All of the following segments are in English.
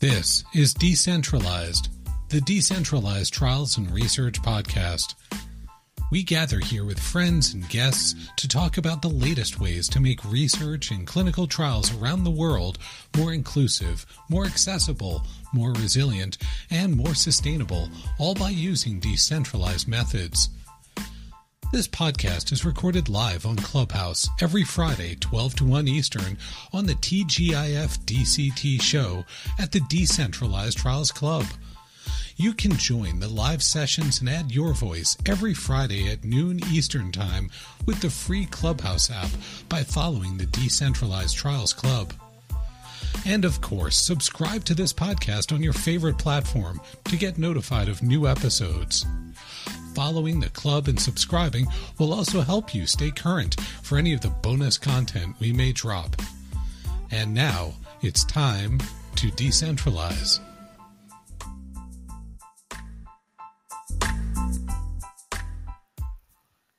This is Decentralized, the Decentralized Trials and Research Podcast. We gather here with friends and guests to talk about the latest ways to make research and clinical trials around the world more inclusive, more accessible, more resilient, and more sustainable, all by using decentralized methods. This podcast is recorded live on Clubhouse every Friday, 12 to 1 Eastern, on the TGIF DCT show at the Decentralized Trials Club. You can join the live sessions and add your voice every Friday at noon Eastern Time with the free Clubhouse app by following the Decentralized Trials Club. And of course, subscribe to this podcast on your favorite platform to get notified of new episodes. Following the club and subscribing will also help you stay current for any of the bonus content we may drop. And now it's time to decentralize.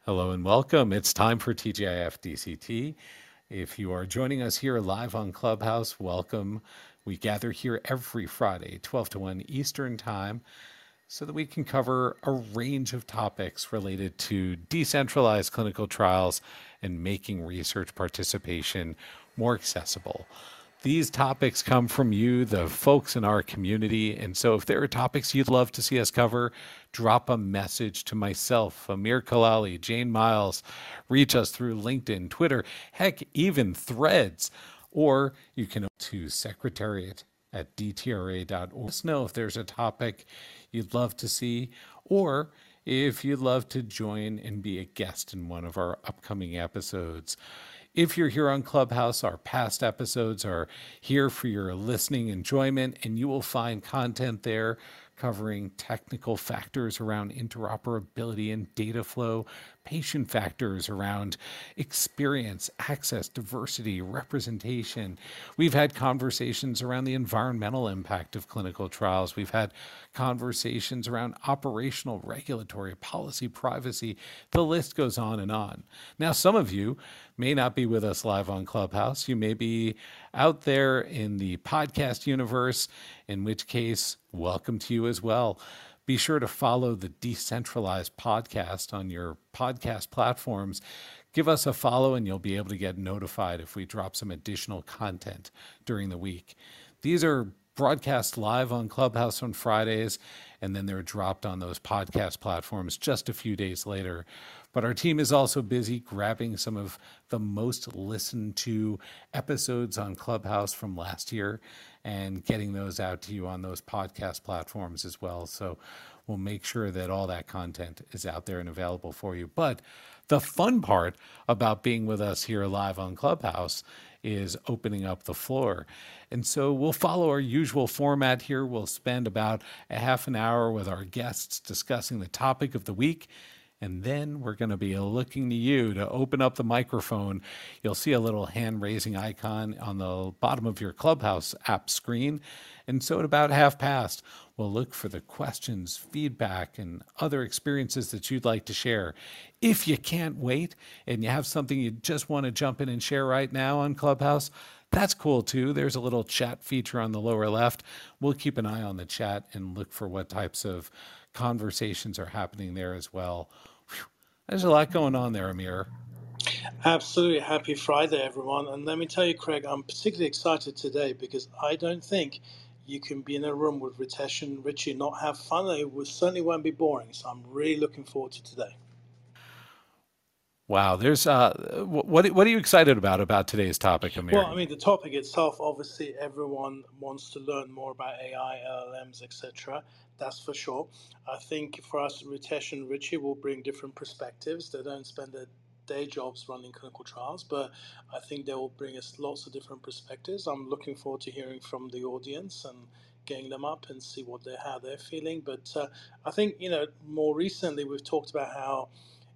Hello and welcome. It's time for TGIF DCT. If you are joining us here live on Clubhouse, welcome. We gather here every Friday, 12 to 1 Eastern Time so that we can cover a range of topics related to decentralized clinical trials and making research participation more accessible. These topics come from you, the folks in our community. And so, if there are topics you'd love to see us cover, drop a message to myself, Amir Kalali, Jane Myles. Reach us through LinkedIn, Twitter, heck, even threads. Or you can to secretariat at dtra.org. Let us know if there's a topic you'd love to see, or if you'd love to join and be a guest in one of our upcoming episodes. If you're here on Clubhouse, our past episodes are here for your listening enjoyment, and you will find content there covering technical factors around interoperability and data flow, patient factors around experience, access, diversity, representation. We've had conversations around the environmental impact of clinical trials. We've had conversations around operational, regulatory, policy, privacy. The list goes on and on. Now, some of you may not be with us live on Clubhouse. You may be out there in the podcast universe, in which case, welcome to you as well. Be sure to follow the Decentralized Podcast on your podcast platforms. Give us a follow, and you'll be able to get notified if we drop some additional content during the week. These are broadcast live on Clubhouse on Fridays, and then they're dropped on those podcast platforms just a few days later. But our team is also busy grabbing some of the most listened to episodes on Clubhouse from last year and getting those out to you on those podcast platforms as well. So we'll make sure that all that content is out there and available for you. But the fun part about being with us here live on Clubhouse is opening up the floor. And so we'll follow our usual format here. We'll spend about a half an hour with our guests discussing the topic of the week and then we're going to be looking to you to open up the microphone. You'll see a little hand raising icon on the bottom of your Clubhouse app screen. And so at about half past, we'll look for the questions, feedback, and other experiences that you'd like to share. If you can't wait and you have something you just want to jump in and share right now on Clubhouse, that's cool too. There's a little chat feature on the lower left. We'll keep an eye on the chat and look for what types of conversations are happening there as well. There's a lot going on there, Amir. Absolutely. Happy Friday, everyone. And let me tell you, Craig, I'm particularly excited today because I don't think you can be in a room with Ritesh and Richie not have fun. It certainly won't be boring. So I'm really looking forward to today. Wow, there's uh, what what are you excited about about today's topic, Amir? Well, I mean, the topic itself, obviously, everyone wants to learn more about AI, LLMs, etc. That's for sure. I think for us, Ritesh and Richie will bring different perspectives. They don't spend their day jobs running clinical trials, but I think they will bring us lots of different perspectives. I'm looking forward to hearing from the audience and getting them up and see what they how they're feeling. But uh, I think you know more recently we've talked about how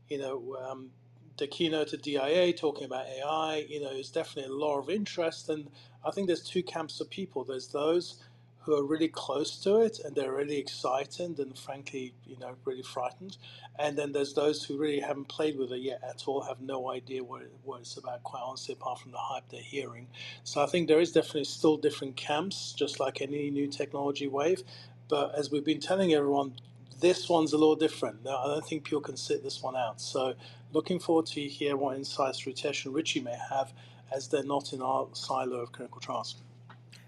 you know. Um, the keynote at DIA talking about AI, you know, is definitely a lot of interest. And I think there's two camps of people. There's those who are really close to it and they're really excited and frankly, you know, really frightened. And then there's those who really haven't played with it yet at all, have no idea what, it, what it's about, quite honestly, apart from the hype they're hearing. So I think there is definitely still different camps, just like any new technology wave. But as we've been telling everyone, this one's a little different. I don't think people can sit this one out. So looking forward to hear what insights Ritesh and Richie may have as they're not in our silo of clinical trials.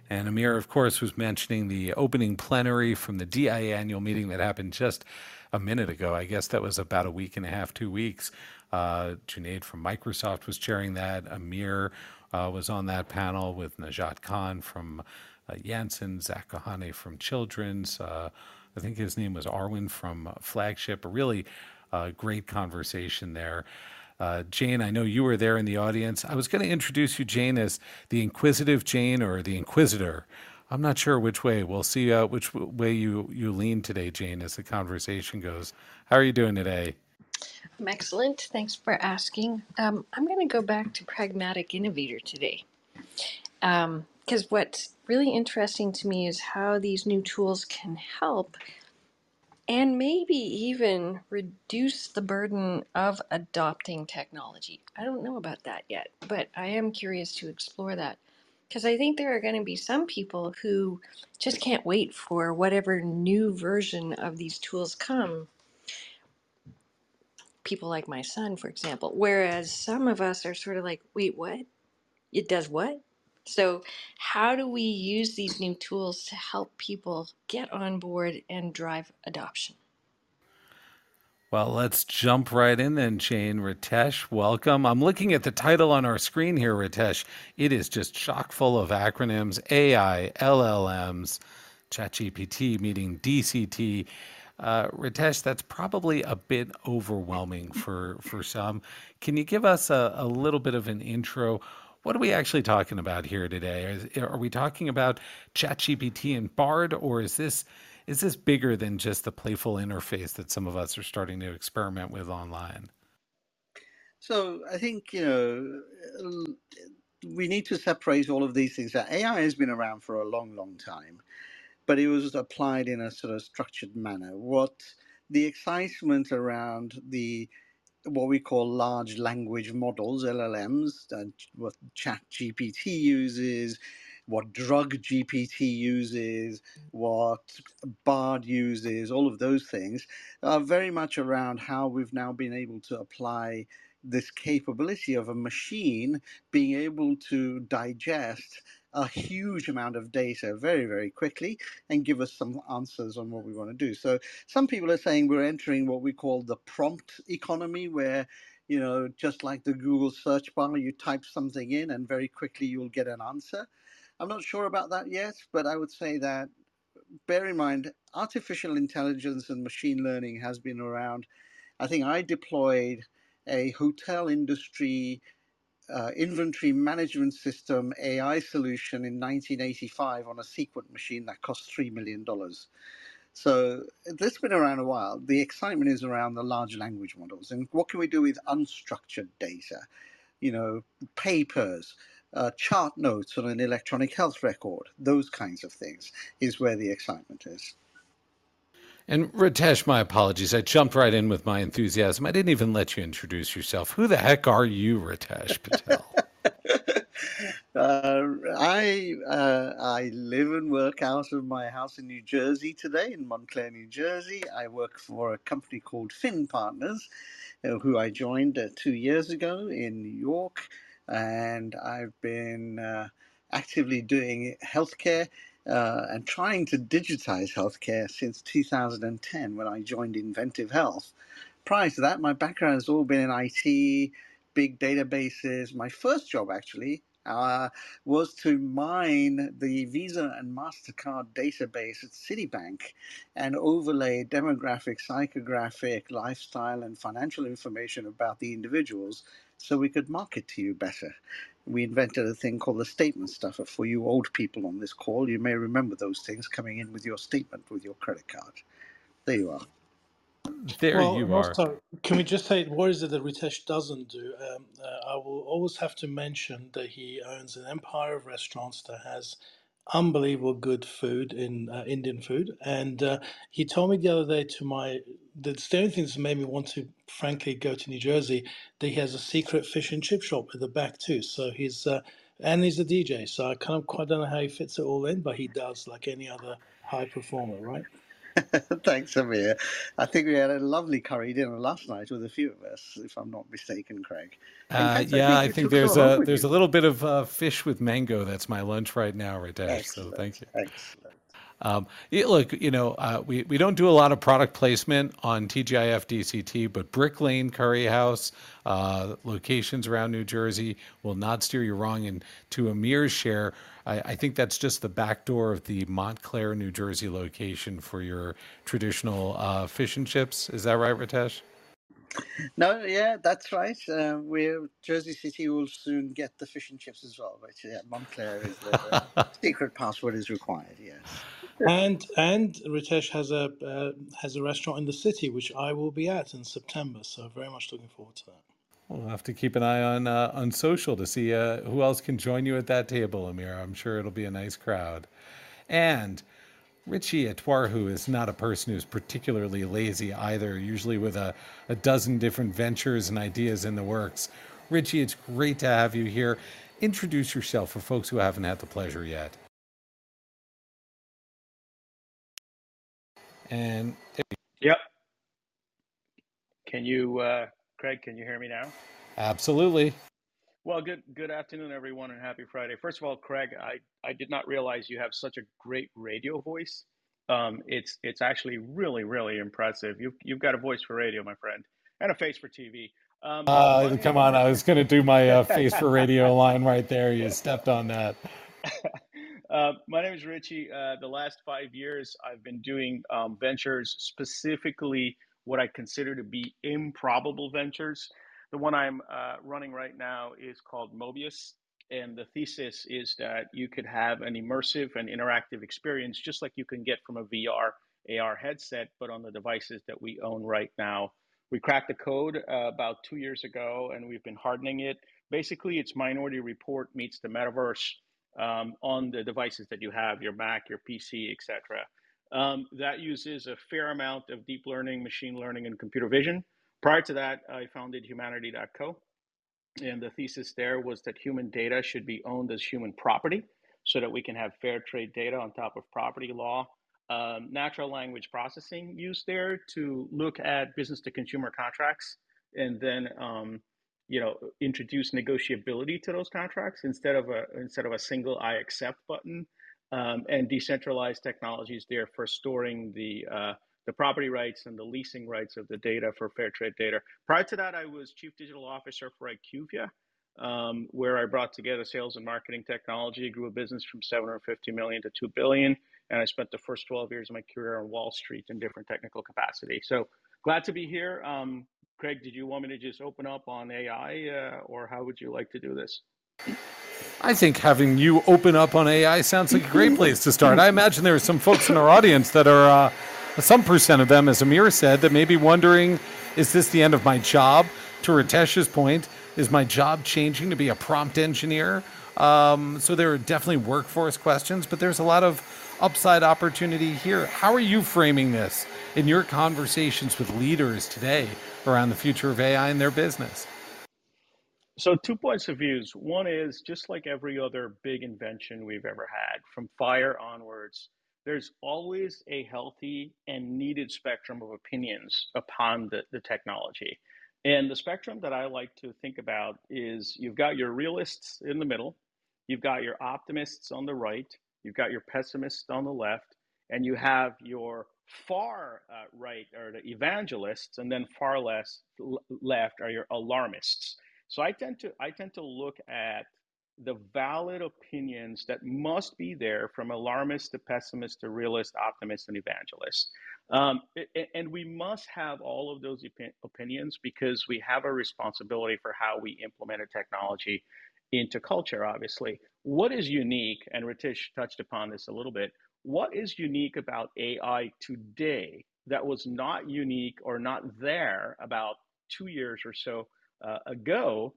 And Amir, of course, was mentioning the opening plenary from the DIA annual meeting that happened just a minute ago. I guess that was about a week and a half, two weeks. Uh, Junaid from Microsoft was chairing that. Amir uh, was on that panel with Najat Khan from uh, Janssen, Zach Kohane from Children's. Uh, I think his name was Arwin from Flagship. Really uh, great conversation there. Uh, Jane, I know you were there in the audience. I was going to introduce you, Jane, as the inquisitive Jane or the Inquisitor. I'm not sure which way. We'll see uh, which way you, you lean today, Jane, as the conversation goes. How are you doing today? I'm excellent. Thanks for asking. Um, I'm going to go back to pragmatic innovator today. Because um, what's really interesting to me is how these new tools can help and maybe even reduce the burden of adopting technology. I don't know about that yet, but I am curious to explore that because I think there are going to be some people who just can't wait for whatever new version of these tools come. People like my son, for example. Whereas some of us are sort of like, wait, what? It does what? So, how do we use these new tools to help people get on board and drive adoption? Well, let's jump right in then, Jane. Ritesh, welcome. I'm looking at the title on our screen here, Ritesh. It is just chock full of acronyms AI, LLMs, ChatGPT, meeting DCT. Uh, Ritesh, that's probably a bit overwhelming for, for some. Can you give us a, a little bit of an intro? What are we actually talking about here today? Is, are we talking about ChatGPT and Bard, or is this is this bigger than just the playful interface that some of us are starting to experiment with online? So I think you know we need to separate all of these things. AI has been around for a long, long time, but it was applied in a sort of structured manner. What the excitement around the what we call large language models, LLMs, uh, what ChatGPT uses, what drug GPT uses, what Bard uses, all of those things are very much around how we've now been able to apply this capability of a machine being able to digest a huge amount of data very, very quickly and give us some answers on what we want to do. So some people are saying we're entering what we call the prompt economy, where you know, just like the Google search bar, you type something in and very quickly you'll get an answer. I'm not sure about that yet, but I would say that bear in mind, artificial intelligence and machine learning has been around. I think I deployed a hotel industry uh, inventory management system AI solution in 1985 on a Sequent machine that cost $3 million. So this has been around a while. The excitement is around the large language models and what can we do with unstructured data? You know, papers, uh, chart notes on an electronic health record, those kinds of things is where the excitement is. And Ritesh, my apologies. I jumped right in with my enthusiasm. I didn't even let you introduce yourself. Who the heck are you, Ritesh Patel? uh, I uh, I live and work out of my house in New Jersey today, in Montclair, New Jersey. I work for a company called Finn Partners, uh, who I joined uh, two years ago in New York, and I've been uh, actively doing healthcare uh, and trying to digitize healthcare since 2010 when I joined inVentiv Health. Prior to that, my background has all been in IT, big databases. My first job, actually, uh, was to mine the Visa and MasterCard database at Citibank and overlay demographic, psychographic, lifestyle, and financial information about the individuals so we could market to you better we invented a thing called the statement stuffer for you old people on this call. You may remember those things coming in with your statement with your credit card. There you are. There well, you are. can we just say what is it that Ritesh doesn't do? Um, uh, I will always have to mention that he owns an empire of restaurants that has unbelievable good food in uh, Indian food. And uh, he told me the other day to my that's the only thing that's made me want to frankly go to New Jersey. That he has a secret fish and chip shop at the back too. So he's uh, and he's a DJ. So I kind of quite don't know how he fits it all in, but he does like any other high performer, right? Thanks, Amir. I think we had a lovely curry dinner last night with a few of us, if I'm not mistaken, Craig. Uh, fact, yeah, I you think there's a there's you. a little bit of uh, fish with mango. That's my lunch right now, Ritesh. So thank you. Excellent. Um, look, you know, uh, we, we don't do a lot of product placement on TGIF DCT, but Brick Lane Curry House, uh, locations around New Jersey will not steer you wrong. And to Amir's share, I, I think that's just the back door of the Montclair, New Jersey location for your traditional uh, fish and chips. Is that right, Ritesh? No, yeah, that's right. Uh, we're Jersey City will soon get the fish and chips as well. But yeah, Montclair is the, the secret password is required. Yes. And and Ritesh has a uh, has a restaurant in the city which I will be at in September. So very much looking forward to that. We'll have to keep an eye on uh, on social to see uh, who else can join you at that table, Amir. I'm sure it'll be a nice crowd. And Richie Etwaru is not a person who's particularly lazy either, usually with a, a dozen different ventures and ideas in the works. Richie, it's great to have you here. Introduce yourself for folks who haven't had the pleasure yet. And Yep. Can you, uh, Craig? Can you hear me now? absolutely. Well, good good afternoon, everyone, and happy Friday. First of all, Craig, I, I did not realize you have such a great radio voice. Um, it's it's actually really really impressive. You've you've got a voice for radio, my friend, and a face for TV. Um, Uh, come on, I was going to do my uh, face for radio line right there. You stepped on that. uh, my name is Richie. Uh, the last five years, I've been doing um, ventures, specifically what I consider to be improbable ventures. The one I'm uh, running right now is called Mobeus. And the thesis is that you could have an immersive and interactive experience just like you can get from a VR, AR headset, but on the devices that we own right now. We cracked the code uh, about two years ago and we've been hardening it. Basically, it's Minority Report meets the metaverse um, on the devices that you have, your Mac, your PC, etc. Um, that uses a fair amount of deep learning, machine learning, and computer vision. Prior to that, I founded Hu-manity.co, and the thesis there was that human data should be owned as human property so that we can have fair trade data on top of property law. Um, natural language processing used there to look at business to consumer contracts and then um, you know introduce negotiability to those contracts instead of a instead of a single I accept button um, and decentralized technologies there for storing the uh, the property rights and the leasing rights of the data for fair trade data. Prior to that, I was chief digital officer for IQVIA, um, where I brought together sales and marketing technology, grew a business from 750 million to 2 billion, and I spent the first 12 years of my career on Wall Street in different technical capacity. So glad to be here. Um, Craig, did you want me to just open up on AI, uh, or how would you like to do this? I think having you open up on AI sounds like a great place to start. I imagine there are some folks in our audience that are, uh, some percent of them, as Amir said, that may be wondering, is this the end of my job? To Ritesh's point, is my job changing to be a prompt engineer? Um, so there are definitely workforce questions, but there's a lot of upside opportunity here. How are you framing this in your conversations with leaders today around the future of AI in their business? So, two points of views. One is just like every other big invention we've ever had, from fire onwards, there's always a healthy and needed spectrum of opinions upon the, the technology. And the spectrum that I like to think about is you've got your realists in the middle, you've got your optimists on the right, you've got your pessimists on the left, and you have your far uh, right or the evangelists, and then far less left are your alarmists. So I tend to I tend to look at the valid opinions that must be there from alarmist to pessimist to realist, optimist, and evangelist. Um, and we must have all of those opinions because we have a responsibility for how we implement a technology into culture, obviously. What is unique, and Ritesh touched upon this a little bit, what is unique about AI today that was not unique or not there about two years or so uh, ago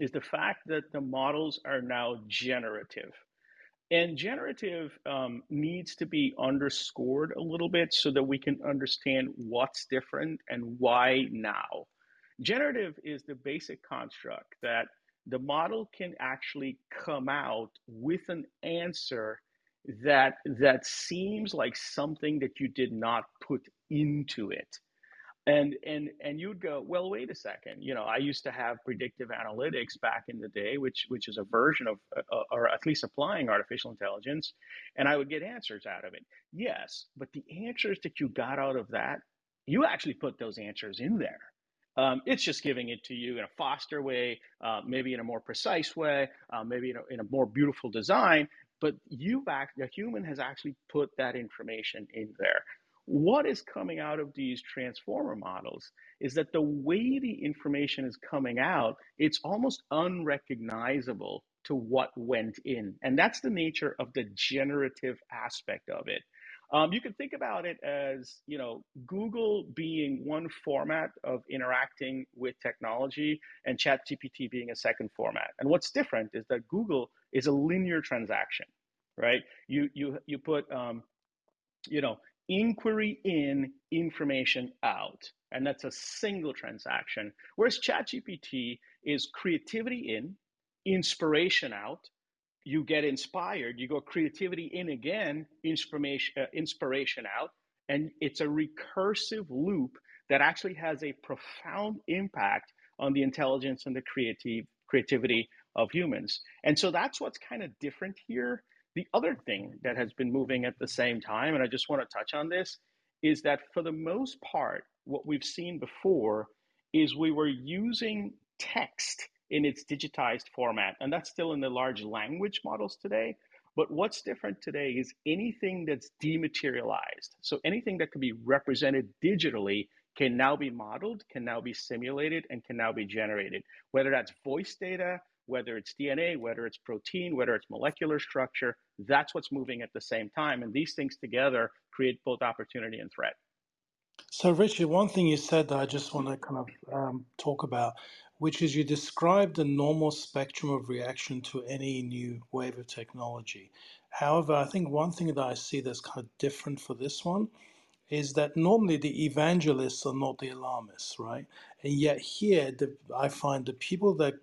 is the fact that the models are now generative. And generative um, needs to be underscored a little bit so that we can understand what's different and why now. Generative is the basic construct that the model can actually come out with an answer that that seems like something that you did not put into it. And and and you'd go well wait a second. You know i used to have predictive analytics back in the day which which is a version of uh, or at least applying artificial intelligence and i would get answers out of it. Yes but the answers that you got out of that you actually put those answers in there. Um, it's just giving it to you in a faster way uh, maybe in a more precise way uh, maybe in a, in a more beautiful design but you back the human has actually put that information in there what is coming out of these transformer models is that the way the information is coming out, it's almost unrecognizable to what went in. And that's the nature of the generative aspect of it. Um, you can think about it as, you know, Google being one format of interacting with technology and ChatGPT being a second format. And what's different is that Google is a linear transaction, right? You you you put um, you know inquiry in, information out. And that's a single transaction. Whereas ChatGPT is creativity in, inspiration out. You get inspired, you go creativity in again, inspiration, uh, inspiration out. And it's a recursive loop that actually has a profound impact on the intelligence and the creative creativity of humans. And so that's what's kind of different here the other thing that has been moving at the same time, and I just want to touch on this, is that for the most part, what we've seen before is we were using text in its digitized format, and that's still in the large language models today. But what's different today is anything that's dematerialized. So anything that can be represented digitally can now be modeled, can now be simulated, and can now be generated. Whether that's voice data, whether it's DNA, whether it's protein, whether it's molecular structure, that's what's moving at the same time. And these things together create both opportunity and threat. So, Richard, one thing you said that I just want to kind of um, talk about, which is you described the normal spectrum of reaction to any new wave of technology. However, I think one thing that I see that's kind of different for this one is that normally the evangelists are not the alarmists, right? And yet here, the, I find the people that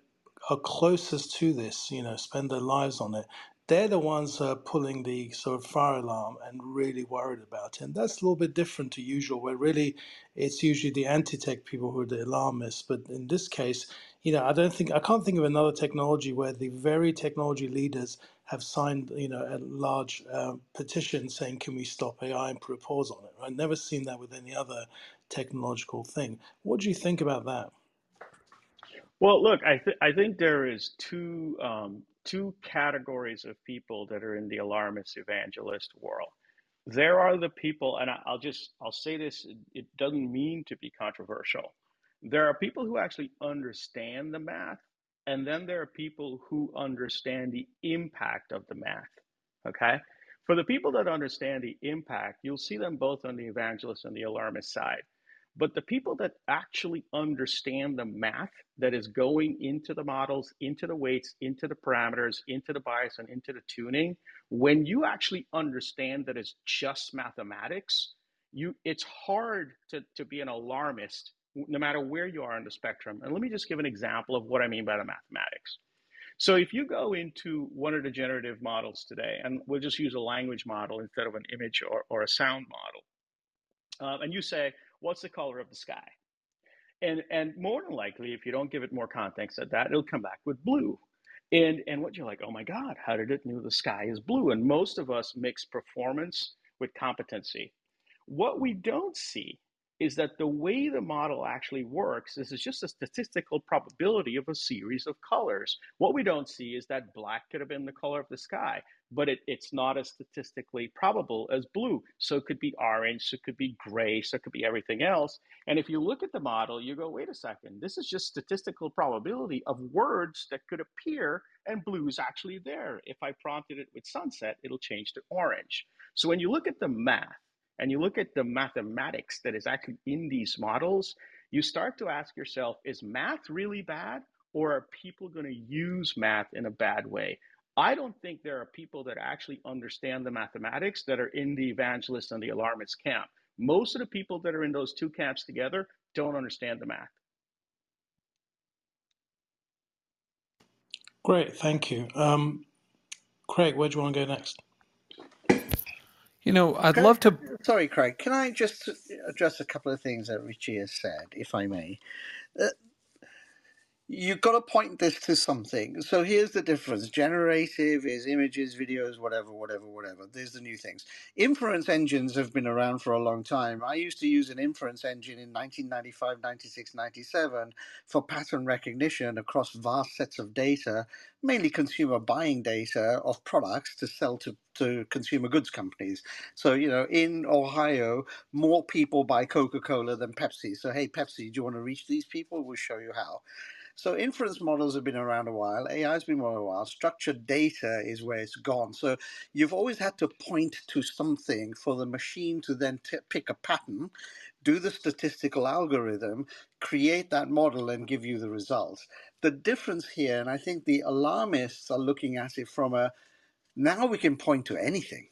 are closest to this, you know, spend their lives on it, they're the ones uh, pulling the sort of fire alarm and really worried about it. And that's a little bit different to usual, where really it's usually the anti-tech people who are the alarmists. But in this case, you know, I don't think I can't think of another technology where the very technology leaders have signed, you know, a large uh, petition saying, "Can we stop AI and put a pause on it?" I've never seen that with any other technological thing. What do you think about that? Well, look, I, th- I think there is two um, two categories of people that are in the alarmist evangelist world. There are the people, and I, will just I'll say this: it, it doesn't mean to be controversial. There are people who actually understand the math, and then there are people who understand the impact of the math. Okay, for the people that understand the impact, you'll see them both on the evangelist and the alarmist side. But the people that actually understand the math that is going into the models, into the weights, into the parameters, into the bias, and into the tuning, when you actually understand that it's just mathematics, you it's hard to, to be an alarmist no matter where you are on the spectrum. And let me just give an example of what I mean by the mathematics. So if you go into one of the generative models today, and we'll just use a language model instead of an image or, or a sound model, uh, and you say, what's the color of the sky? And and more than likely, if you don't give it more context at that, it'll come back with blue. And and what you're like, oh my God, how did it know the sky is blue? And most of us mix performance with competency. What we don't see is that the way the model actually works is it's just a statistical probability of a series of colors. What we don't see is that black could have been the color of the sky, but it, it's not as statistically probable as blue. So it could be orange, so it could be gray, so it could be everything else. And if you look at the model, you go, wait a second, this is just statistical probability of words that could appear, and blue is actually there. If I prompted it with sunset, it'll change to orange. So when you look at the math, and you look at the mathematics that is actually in these models, you start to ask yourself, is math really bad? Or are people going to use math in a bad way? I don't think there are people that actually understand the mathematics that are in the evangelist and the alarmist camp. Most of the people that are in those two camps together don't understand the math. Great, thank you. Um, Craig, where do you want to go next? You know, I'd Can, love to. sorry, Craig. Can I just address a couple of things that Richie has said, if I may? Uh, you've got to point this to something. So here's the difference. Generative is images, videos, whatever, whatever, whatever. There's the new things. Inference engines have been around for a long time. I used to use an inference engine in 1995, 96, 97 for pattern recognition across vast sets of data, mainly consumer buying data of products to sell to, to consumer goods companies. So, you know, in Ohio, more people buy Coca Cola than Pepsi. So, hey, Pepsi, do you want to reach these people? We'll show you how. So inference models have been around a while. AI has been around a while. Structured data is where it's gone. So you've always had to point to something for the machine to then t- pick a pattern, do the statistical algorithm, create that model, and give you the results. The difference here, and I think the alarmists are looking at it from a now we can point to anything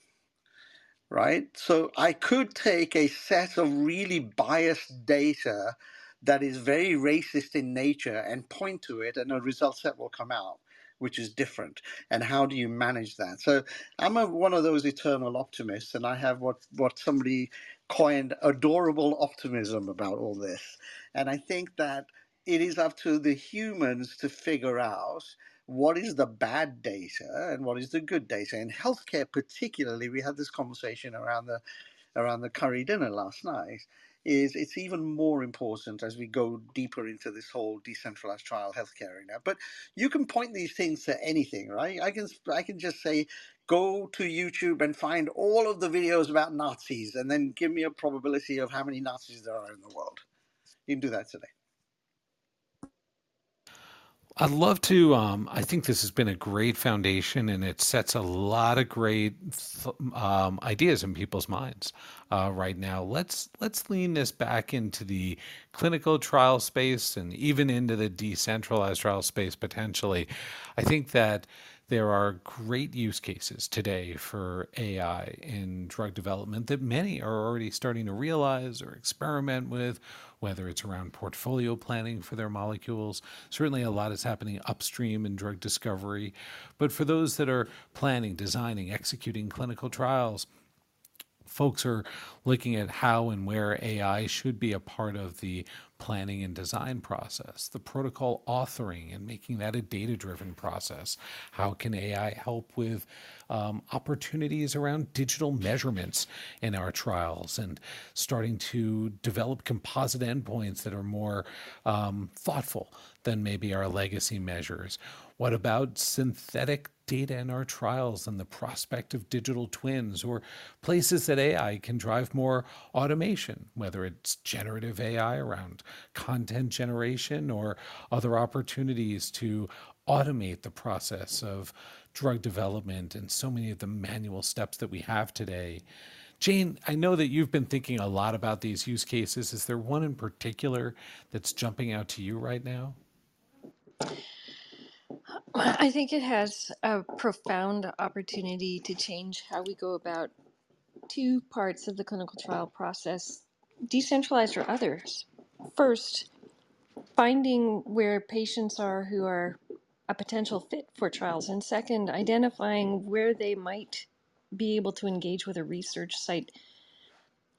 right? So I could take a set of really biased data that is very racist in nature and point to it, and a result set will come out which is different. And how do you manage that? So I'm a, one of those eternal optimists, and I have what what somebody coined adorable optimism about all this. And I think that it is up to the humans to figure out what is the bad data and what is the good data. In healthcare, particularly, we had this conversation around the around the curry dinner last night is it's even more important as we go deeper into this whole decentralized trial healthcare arena. But you can point these things to anything, right? I can I can just say go to YouTube and find all of the videos about Nazis and then give me a probability of how many Nazis there are in the world. You can do that today. I'd love to. Um, I think this has been a great foundation, and it sets a lot of great um, ideas in people's minds uh, right now. Let's let's lean this back into the clinical trial space and even into the decentralized trial space potentially. I think that there are great use cases today for AI in drug development that many are already starting to realize or experiment with, whether it's around portfolio planning for their molecules. Certainly, a lot is happening upstream in drug discovery. But for those that are planning, designing, executing clinical trials, folks are looking at how and where AI should be a part of the planning and design process, the protocol authoring and making that a data driven process. How can AI help with um, opportunities around digital measurements in our trials and starting to develop composite endpoints that are more um, thoughtful than maybe our legacy measures? What about synthetic data in our trials and the prospect of digital twins or places that AI can drive more automation, whether it's generative AI around content generation or other opportunities to automate the process of drug development and so many of the manual steps that we have today. Jane, I know that you've been thinking a lot about these use cases. Is there one in particular that's jumping out to you right now? I think it has a profound opportunity to change how we go about two parts of the clinical trial process, decentralized or others. First, finding where patients are who are a potential fit for trials, and second, identifying where they might be able to engage with a research site.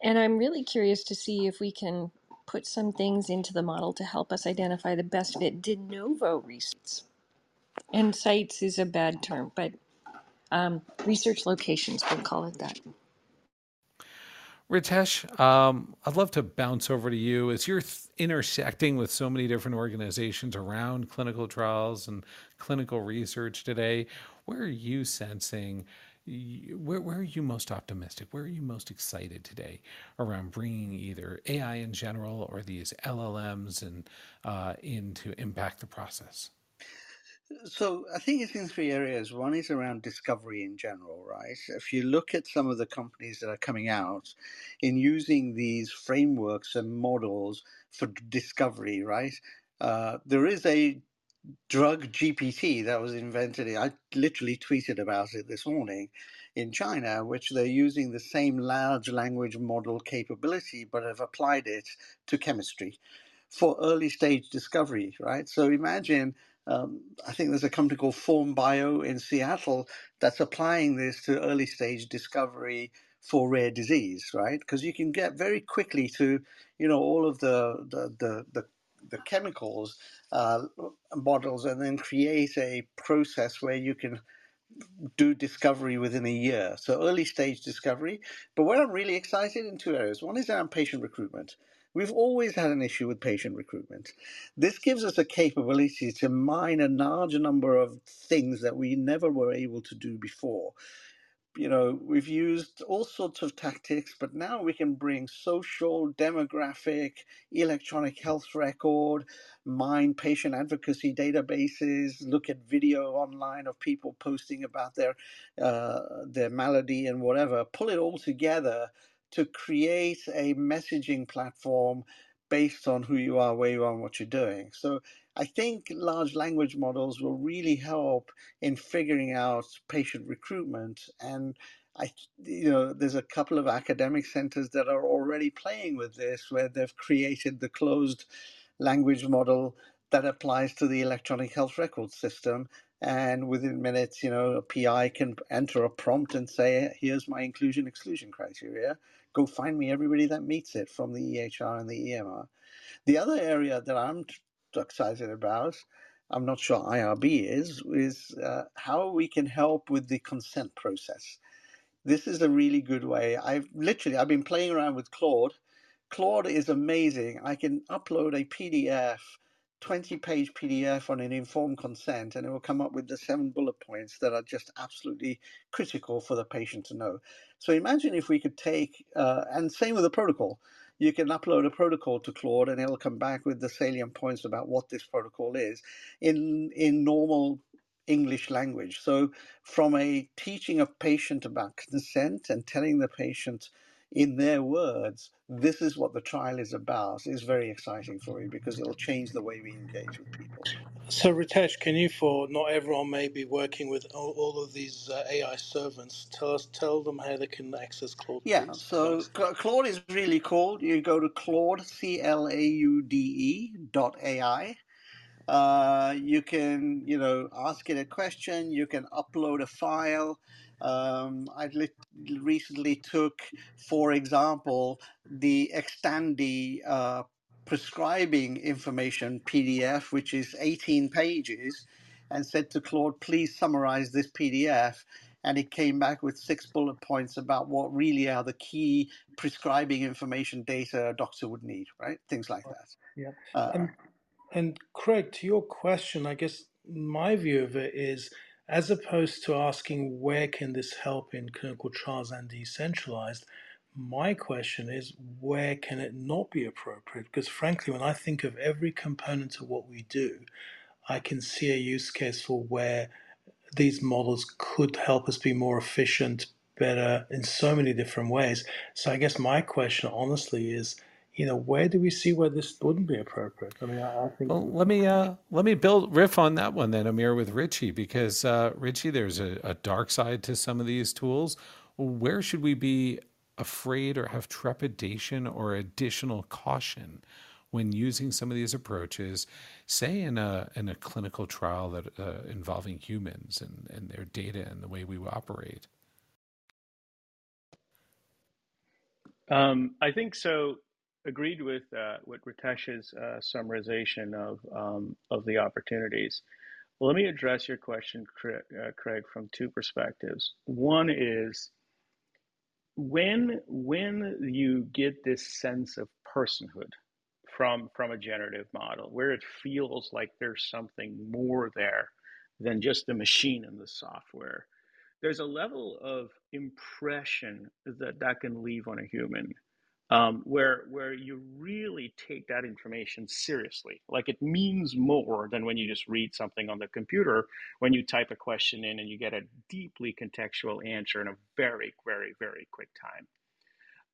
And I'm really curious to see if we can put some things into the model to help us identify the best fit de novo research and sites is a bad term, but um, research locations, we'll call it that. Ritesh, um, I'd love to bounce over to you as you're th- intersecting with so many different organizations around clinical trials and clinical research today. Where are you sensing? Where, where are you most optimistic? Where are you most excited today around bringing either AI in general or these LLMs and uh, in to impact the process? So I think it's in three areas. One is around discovery in general, right? If you look at some of the companies that are coming out in using these frameworks and models for discovery, right? Uh, there is a drug GPT that was invented. I literally tweeted about it this morning in China, which they're using the same large language model capability, but have applied it to chemistry for early stage discovery, right? So imagine, um, I think there's a company called Form Bio in Seattle that's applying this to early stage discovery for rare disease, right? Because you can get very quickly to, you know, all of the the the, the, the chemicals uh, models and then create a process where you can do discovery within a year. So early stage discovery. But where I'm really excited in two areas. One is around patient recruitment. We've always had an issue with patient recruitment. This gives us a capability to mine a large number of things that we never were able to do before you know, we've used all sorts of tactics, but now we can bring social, demographic, electronic health record, mine patient advocacy databases, look at video online of people posting about their uh, their malady and whatever, pull it all together to create a messaging platform based on who you are, where you are, and what you're doing. So I think large language models will really help in figuring out patient recruitment. And I, you know, there's a couple of academic centers that are already playing with this, where they've created the closed language model that applies to the electronic health record system. And within minutes, you know, a PI can enter a prompt and say, "Here's my inclusion exclusion criteria. Go find me everybody that meets it from the EHR and the EMR." The other area that I'm excited about, I'm not sure IRB is, is uh, how we can help with the consent process. This is a really good way. I've literally I've been playing around with Claude. Claude is amazing. I can upload a PDF 20 page PDF on an informed consent, and it will come up with the seven bullet points that are just absolutely critical for the patient to know. So imagine if we could take, uh, and same with the protocol, you can upload a protocol to Claude and it'll come back with the salient points about what this protocol is in, in normal English language. So, from a teaching a patient about consent and telling the patient in their words, this is what the trial is about, is very exciting for me because it'll change the way we engage with people. So, Ritesh, can you, for not everyone may be working with all, all of these uh, AI servants, tell us, tell them how they can access Claude? Yeah, so Claude is really cool. You go to Claude, C L A U D E dot AI. Uh, you can, you know, ask it a question. You can upload a file. Um, I recently took, for example, the Xtandi uh, prescribing information PDF, which is 18 pages, and said to Claude, please summarize this PDF. And it came back with six bullet points about what really are the key prescribing information data a doctor would need, right? Things like that. Yeah. Uh, and, and Craig, to your question, I guess my view of it is as opposed to asking where can this help in clinical trials and decentralized, my question is, where can it not be appropriate? Because frankly, when I think of every component of what we do, I can see a use case for where these models could help us be more efficient, better in so many different ways. So I guess my question, honestly, is, you know, where do we see where this wouldn't be appropriate? I mean, I, I think. Well, let me uh, let me build riff on that one then, Amir, with Richie, because uh, Richie, there's a, a dark side to some of these tools. Where should we be afraid or have trepidation or additional caution when using some of these approaches, say in a in a clinical trial that uh, involving humans and, and their data and the way we operate? Um, I think so. Agreed with uh, with Ritesh's uh, summarization of um, of the opportunities. Well, let me address your question, uh, Craig, from two perspectives. One is when when you get this sense of personhood from from a generative model where it feels like there's something more there than just the machine and the software there's a level of impression that that can leave on a human um, where where you really take that information seriously. Like it means more than when you just read something on the computer. When you type a question in and you get a deeply contextual answer in a very very very quick time.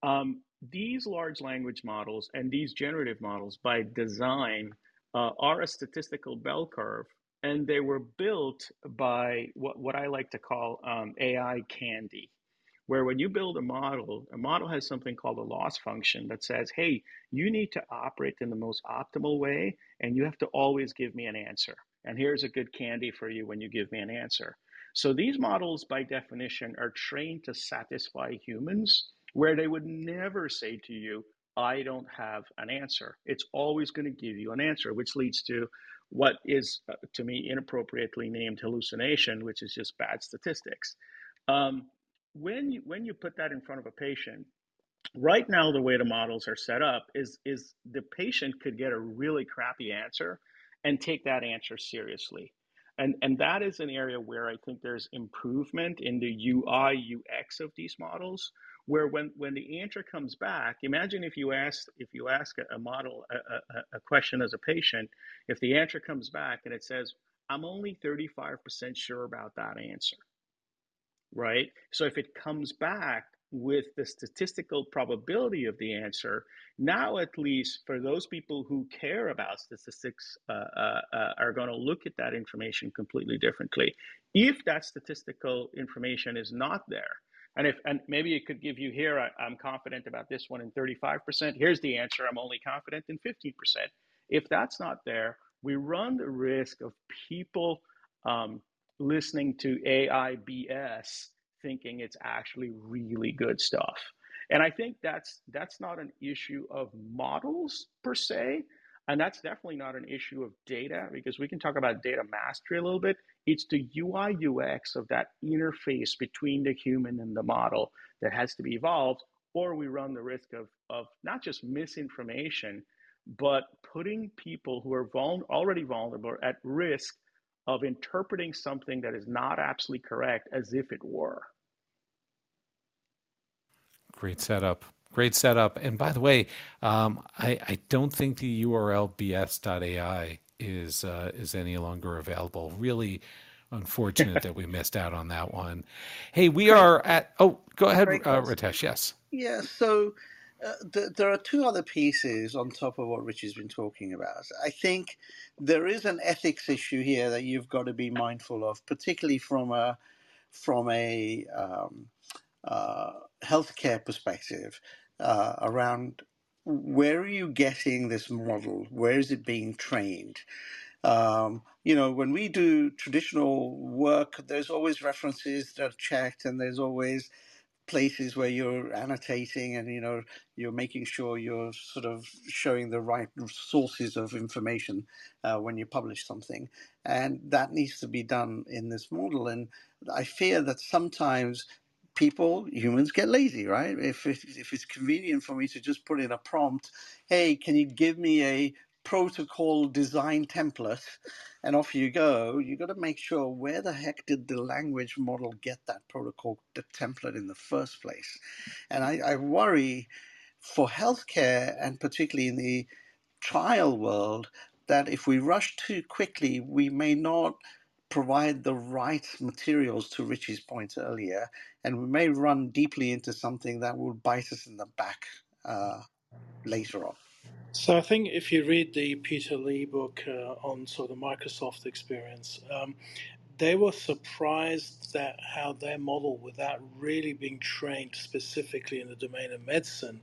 Um, these large language models and these generative models, by design, uh, are a statistical bell curve and they were built by what, what I like to call um, AI candy, where when you build a model, a model has something called a loss function that says, hey, you need to operate in the most optimal way, and you have to always give me an answer. And here's a good candy for you when you give me an answer. So these models, by definition, are trained to satisfy humans, where they would never say to you, I don't have an answer. It's always going to give you an answer, which leads to what is, uh, to me, inappropriately named hallucination, which is just bad statistics. Um, when you when you put that in front of a patient, right now the way the models are set up is is the patient could get a really crappy answer and take that answer seriously. And, and that is an area where I think there's improvement in the UI UX of these models where when, when the answer comes back, imagine if you ask if you ask a, model a, a, a question as a patient, if the answer comes back and it says, I'm only 35% sure about that answer, right? So if it comes back with the statistical probability of the answer, now at least for those people who care about statistics uh, uh, uh, are going to look at that information completely differently. If that statistical information is not there, and if and maybe it could give you here, I, am confident about this one in 35%. Here's the answer. I'm only confident in 15%. If that's not there, we run the risk of people um, listening to AI BS thinking it's actually really good stuff. And I think that's that's not an issue of models per se. And that's definitely not an issue of data because we can talk about data mastery a little bit. It's the UI UX of that interface between the human and the model that has to be evolved, or we run the risk of, of not just misinformation, but putting people who are vul- already vulnerable at risk of interpreting something that is not absolutely correct as if it were. Great setup. Great setup. And by the way, um, I, I, don't think the URL bs.ai is uh, is any longer available. Really unfortunate that we missed out on that one. Hey, we are at. Oh, go ahead, uh, Ritesh. Yes. Yeah. So. Uh, th- there are two other pieces on top of what Richie's been talking about. I think there is an ethics issue here that you've got to be mindful of, particularly from a from a um, uh, healthcare perspective uh, around where are you getting this model? Where is it being trained? Um, you know, when we do traditional work, there's always references that are checked, and there's always places where you're annotating and you know you're making sure you're sort of showing the right sources of information uh, when you publish something and that needs to be done in this model and i fear that sometimes people, humans get lazy, right? If, if it's convenient for me to just put in a prompt, hey, can you give me a protocol design template? And off you go. You've got to make sure where the heck did the language model get that protocol the template in the first place? And I, I worry for healthcare and particularly in the trial world that if we rush too quickly, we may not provide the right materials to Richie's point earlier, and we may run deeply into something that will bite us in the back uh, later on. So I think if you read the Peter Lee book uh, on sort of the Microsoft experience, um, they were surprised that how their model, without really being trained specifically in the domain of medicine,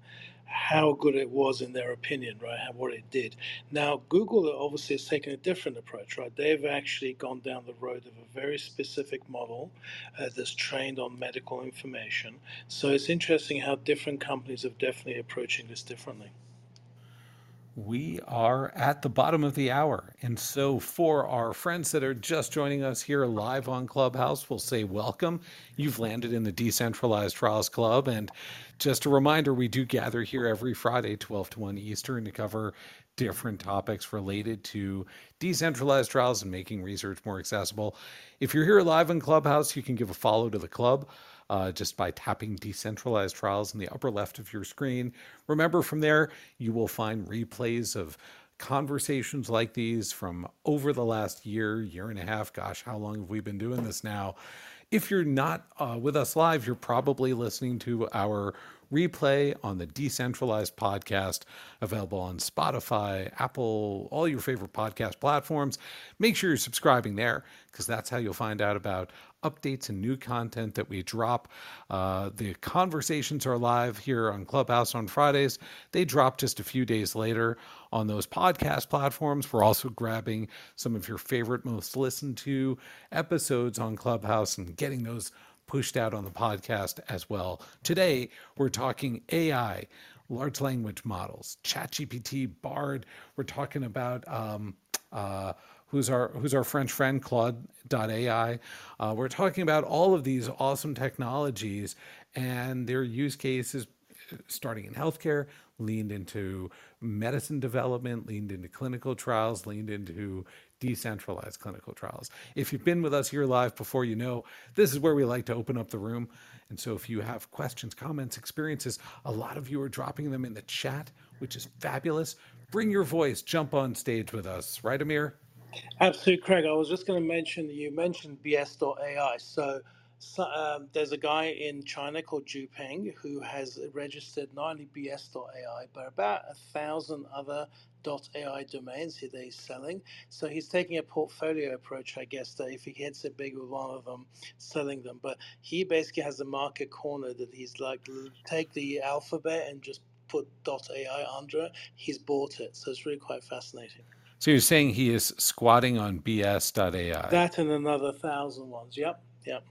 how good it was in their opinion, right? How, what it did. Now, Google obviously has taken a different approach, right? They've actually gone down the road of a very specific model uh, that's trained on medical information. So it's interesting how different companies are definitely approaching this differently. We are at the bottom of the hour. And so, for our friends that are just joining us here live on Clubhouse, we'll say welcome. You've landed in the Decentralized Trials Club. And just a reminder, we do gather here every Friday, 12 to 1 Eastern, to cover different topics related to decentralized trials and making research more accessible. If you're here live in Clubhouse, you can give a follow to the club uh, just by tapping decentralized trials in the upper left of your screen. Remember, from there, you will find replays of conversations like these from over the last year, year and a half. Gosh, how long have we been doing this now? If you're not uh, with us live, you're probably listening to our replay on the decentralized podcast available on Spotify, Apple, all your favorite podcast platforms. Make sure you're subscribing there because that's how you'll find out about updates and new content that we drop. Uh, the conversations are live here on Clubhouse on Fridays. They drop just a few days later on those podcast platforms. We're also grabbing some of your favorite, most listened to episodes on Clubhouse and getting those pushed out on the podcast as well. Today, we're talking AI, large language models, ChatGPT, Bard. We're talking about um, uh, who's our who's our French friend Claude.ai. Uh, we're talking about all of these awesome technologies and their use cases starting in healthcare, leaned into medicine development, leaned into clinical trials, leaned into decentralized clinical trials. If you've been with us here live before, you know this is where we like to open up the room. And so if you have questions, comments, experiences, a lot of you are dropping them in the chat, which is fabulous. Bring your voice, jump on stage with us, right, Amir? Absolutely, Craig. I was just going to mention that you mentioned BS.ai. So, so um, there's a guy in China called Zhu Peng who has registered not only BS.ai but about a thousand other .ai domains that he's selling. So he's taking a portfolio approach, I guess, that if he hits it big with one of them, selling them. But he basically has a market corner that he's like take the alphabet and just put .ai under it. He's bought it, so it's really quite fascinating. So you're saying he is squatting on BS.ai? That and another thousand ones. Yep, yep.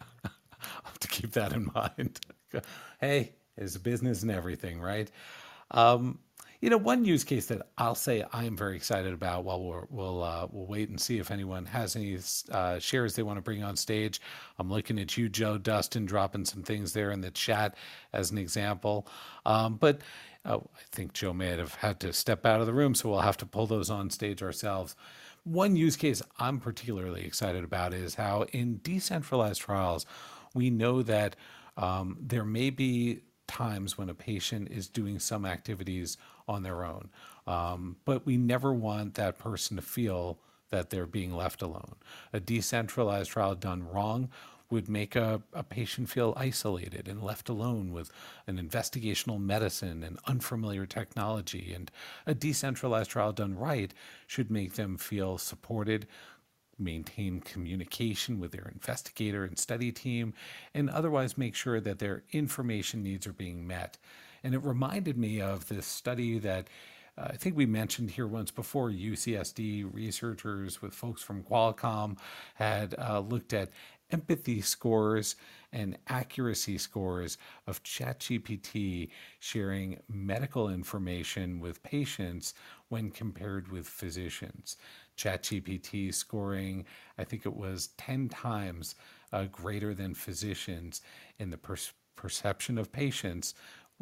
I'll have to keep that in mind. hey, it's business and everything, right? Um, you know, one use case that I'll say I am very excited about. While we'll we'll uh, we'll wait and see if anyone has any uh, shares they want to bring on stage. I'm looking at you, Joe Dustin, dropping some things there in the chat as an example. Um, but Oh, I think Joe may have had to step out of the room, so we'll have to pull those on stage ourselves. One use case I'm particularly excited about is how in decentralized trials, we know that um, there may be times when a patient is doing some activities on their own, um, but we never want that person to feel that they're being left alone. A decentralized trial done wrong would make a, a patient feel isolated and left alone with an investigational medicine and unfamiliar technology. And a decentralized trial done right should make them feel supported, maintain communication with their investigator and study team, and otherwise make sure that their information needs are being met. And it reminded me of this study that uh, I think we mentioned here once before UCSD researchers with folks from Qualcomm had uh, looked at empathy scores and accuracy scores of ChatGPT sharing medical information with patients when compared with physicians. ChatGPT scoring, I think it was 10 times uh, greater than physicians in the per- perception of patients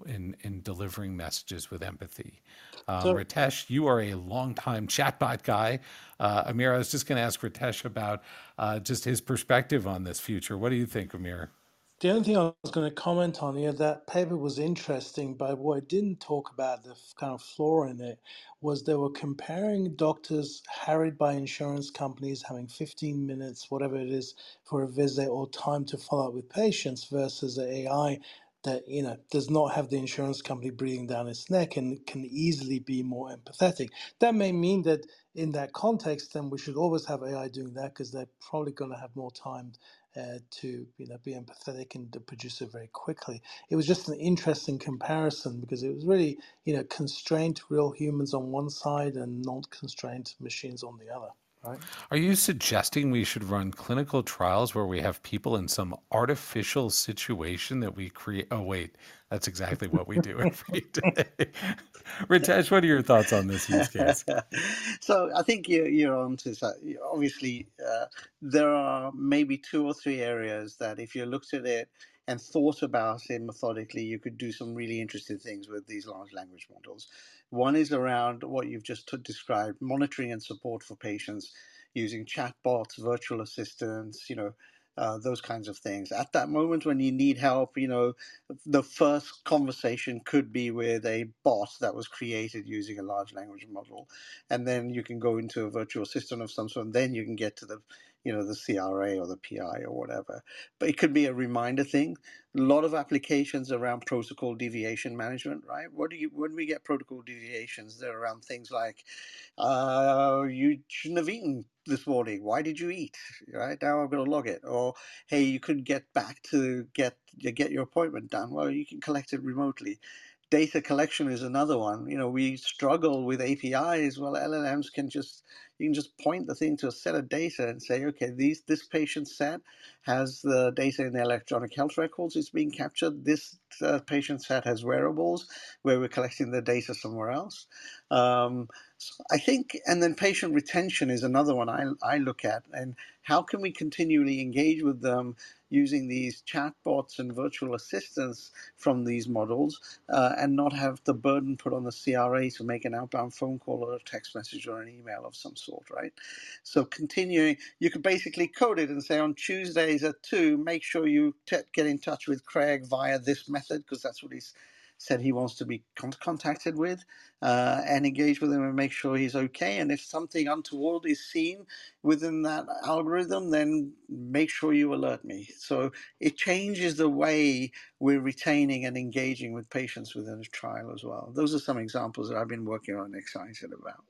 in, in delivering messages with empathy. Um, so, Ritesh, you are a longtime chatbot guy. Uh, Amir, I was just going to ask Ritesh about uh, just his perspective on this future. What do you think, Amir? The only thing I was going to comment on here, that paper was interesting, but what I didn't talk about, the kind of flaw in it, was they were comparing doctors harried by insurance companies having 15 minutes, whatever it is, for a visit or time to follow up with patients versus the AI that you know does not have the insurance company breathing down its neck and can easily be more empathetic. That may mean that in that context, then we should always have AI doing that because they're probably going to have more time uh, to you know be empathetic and to produce it very quickly. It was just an interesting comparison because it was really you know constrained real humans on one side and not constrained machines on the other. Right. Are you suggesting we should run clinical trials where we have people in some artificial situation that we create? Oh, wait, that's exactly what we do every day. Ritesh, what are your thoughts on this use case? so I think you're, you're on to that. Obviously, uh, there are maybe two or three areas that if you looked at it and thought about it methodically, you could do some really interesting things with these large language models. One is around what you've just described, monitoring and support for patients using chatbots, virtual assistants, you know, uh, those kinds of things. At that moment when you need help, you know, the first conversation could be with a bot that was created using a large language model. And then you can go into a virtual assistant of some sort, and then you can get to the you know, the CRA or the PI or whatever. But it could be a reminder thing. A lot of applications around protocol deviation management, right? What do you when we get protocol deviations, they're around things like uh, you shouldn't have eaten this morning. Why did you eat? Right now, I'm going to log it. Or hey, you couldn't get back to get get your appointment done. Well, you can collect it remotely data collection is another one. You know, we struggle with APIs. Well, LLMs can just you can just point the thing to a set of data and say, okay, these this patient set has the data in the electronic health records. It's being captured. This uh, patient set has wearables where we're collecting the data somewhere else. Um, so I think, and then patient retention is another one I, I look at, and how can we continually engage with them using these chatbots and virtual assistants from these models uh, and not have the burden put on the CRA to make an outbound phone call or a text message or an email of some sort, right? So continuing, you could basically code it and say on Tuesdays at 2, make sure you get in touch with Craig via this method because that's what he's said he wants to be con- contacted with uh, and engage with him and make sure he's okay. And if something untoward is seen within that algorithm, then make sure you alert me. So it changes the way we're retaining and engaging with patients within a trial as well. Those are some examples that I've been working on and excited about.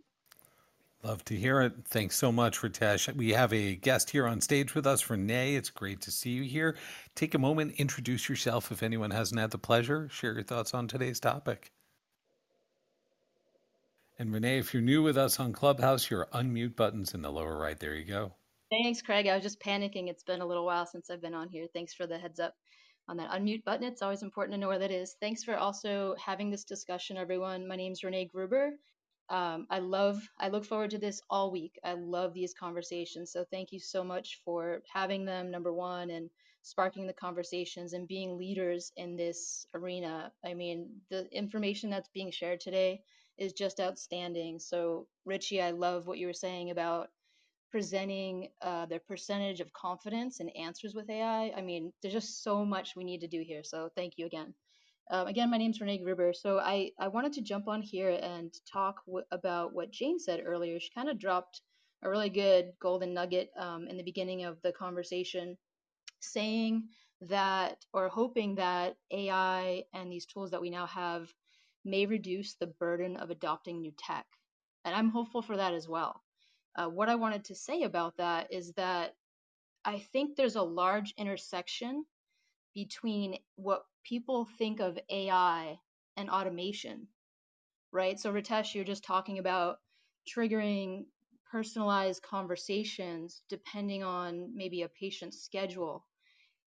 Love to hear it. Thanks so much, Ritesh. We have a guest here on stage with us, Renee. It's great to see you here. Take a moment, introduce yourself if anyone hasn't had the pleasure. Share your thoughts on today's topic. And Renee, if you're new with us on Clubhouse, your unmute button's in the lower right. There you go. Thanks, Craig. I was just panicking. It's been a little while since I've been on here. Thanks for the heads up on that unmute button. It's always important to know where that is. Thanks for also having this discussion, everyone. My name is Renee Gruber um, I love, I look forward to this all week. I love these conversations. So thank you so much for having them, number one, and sparking the conversations and being leaders in this arena. I mean, the information that's being shared today is just outstanding. So, Richie, I love what you were saying about presenting uh, their percentage of confidence and answers with AI. I mean, there's just so much we need to do here. So, thank you again. Um, again, my name is Renee Gruber. So I, I wanted to jump on here and talk w- about what Jane said earlier. She kind of dropped a really good golden nugget um, in the beginning of the conversation, saying that or hoping that AI and these tools that we now have may reduce the burden of adopting new tech. And I'm hopeful for that as well. Uh, what I wanted to say about that is that I think there's a large intersection between what people think of AI and automation, right? So, Ritesh, you're just talking about triggering personalized conversations depending on maybe a patient's schedule.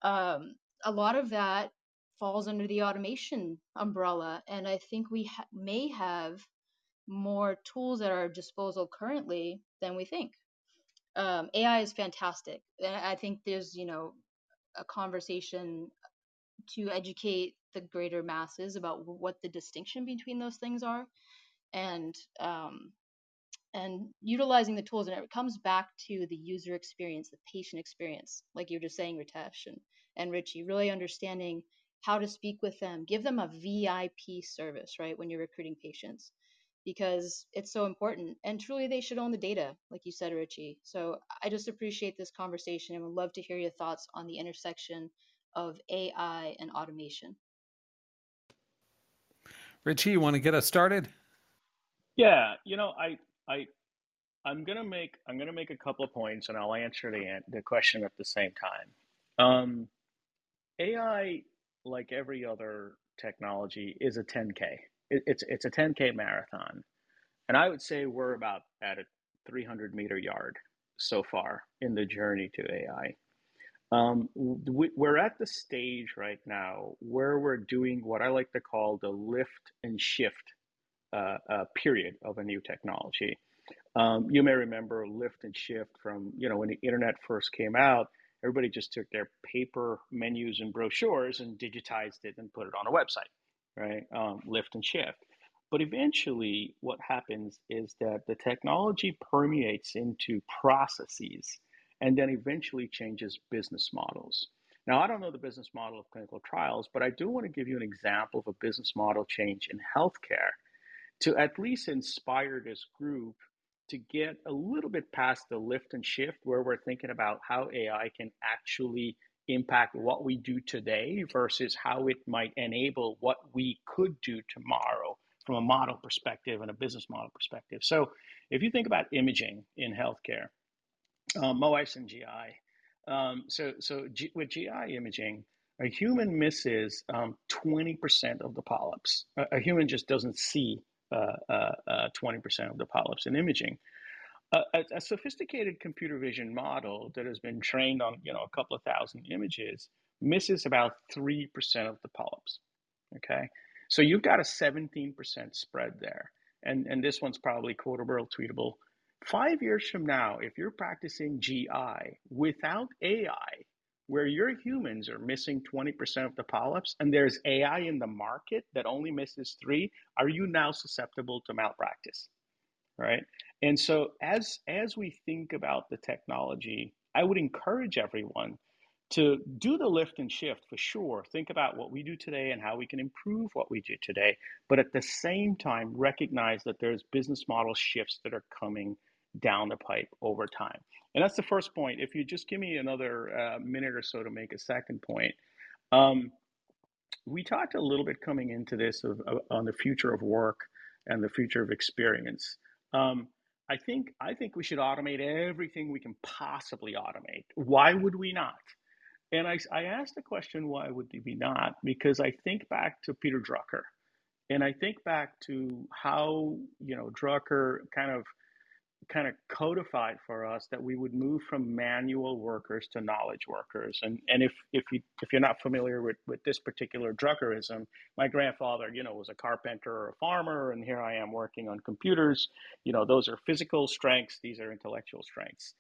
Um, a lot of that falls under the automation umbrella, and I think we ha- may have more tools at our disposal currently than we think. Um, AI is fantastic, and I think there's you know a conversation to educate the greater masses about what the distinction between those things are. And um, and utilizing the tools and it comes back to the user experience the patient experience like you were just saying ritesh and, and richie really understanding how to speak with them. Give them a vip service right when you're recruiting patients because it's so important and truly they should own the data like you said richie. So i just appreciate this conversation and would love to hear your thoughts on the intersection of AI and automation. Richie, you want to get us started? Yeah, you know, I I I'm gonna make I'm gonna make a couple of points, and I'll answer the the question at the same time. Um, AI, like every other technology, is a 10k. It, it's it's a 10k marathon, and I would say we're about at a 300 meter yard so far in the journey to AI. Um, we, we're at the stage right now where we're doing what I like to call the lift and shift uh, uh, period of a new technology. Um, you may remember lift and shift from, you know, when the internet first came out, everybody just took their paper menus and brochures and digitized it and put it on a website, right? Um, lift and shift. But eventually, what happens is that the technology permeates into processes and then eventually changes business models. Now, I don't know the business model of clinical trials, but I do want to give you an example of a business model change in healthcare to at least inspire this group to get a little bit past the lift and shift where we're thinking about how AI can actually impact what we do today versus how it might enable what we could do tomorrow from a model perspective and a business model perspective. So, if you think about imaging in healthcare, um, MOIS and GI, um, so so G, with GI imaging, a human misses um, 20% of the polyps. A, a, human just doesn't see uh, uh, uh, 20% of the polyps in imaging. A, a, a, sophisticated computer vision model that has been trained on you know a couple of thousand images misses about 3% of the polyps. Okay, so you've got a 17% spread there. And, and this one's probably quotable, tweetable. Five years from now, if you're practicing GI without AI, where your humans are missing 20% of the polyps and there's AI in the market that only misses three, are you now susceptible to malpractice? Right. And so as as we think about the technology, I would encourage everyone to do the lift and shift for sure. Think about what we do today and how we can improve what we do today. But at the same time, recognize that there's business model shifts that are coming down the pipe over time. And that's the first point. If you just give me another uh, minute or so to make a second point, um, we talked a little bit coming into this of, of, on the future of work and the future of experience. Um, I think I think we should automate everything we can possibly automate. Why would we not? And I, I asked the question, why would we not? Because I think back to Peter Drucker, and I think back to how you know Drucker kind of kind of codified for us that we would move from manual workers to knowledge workers. And and if if you if you're not familiar with, with this particular Druckerism, my grandfather, you know, was a carpenter or a farmer, and here I am working on computers. You know, those are physical strengths, these are intellectual strengths.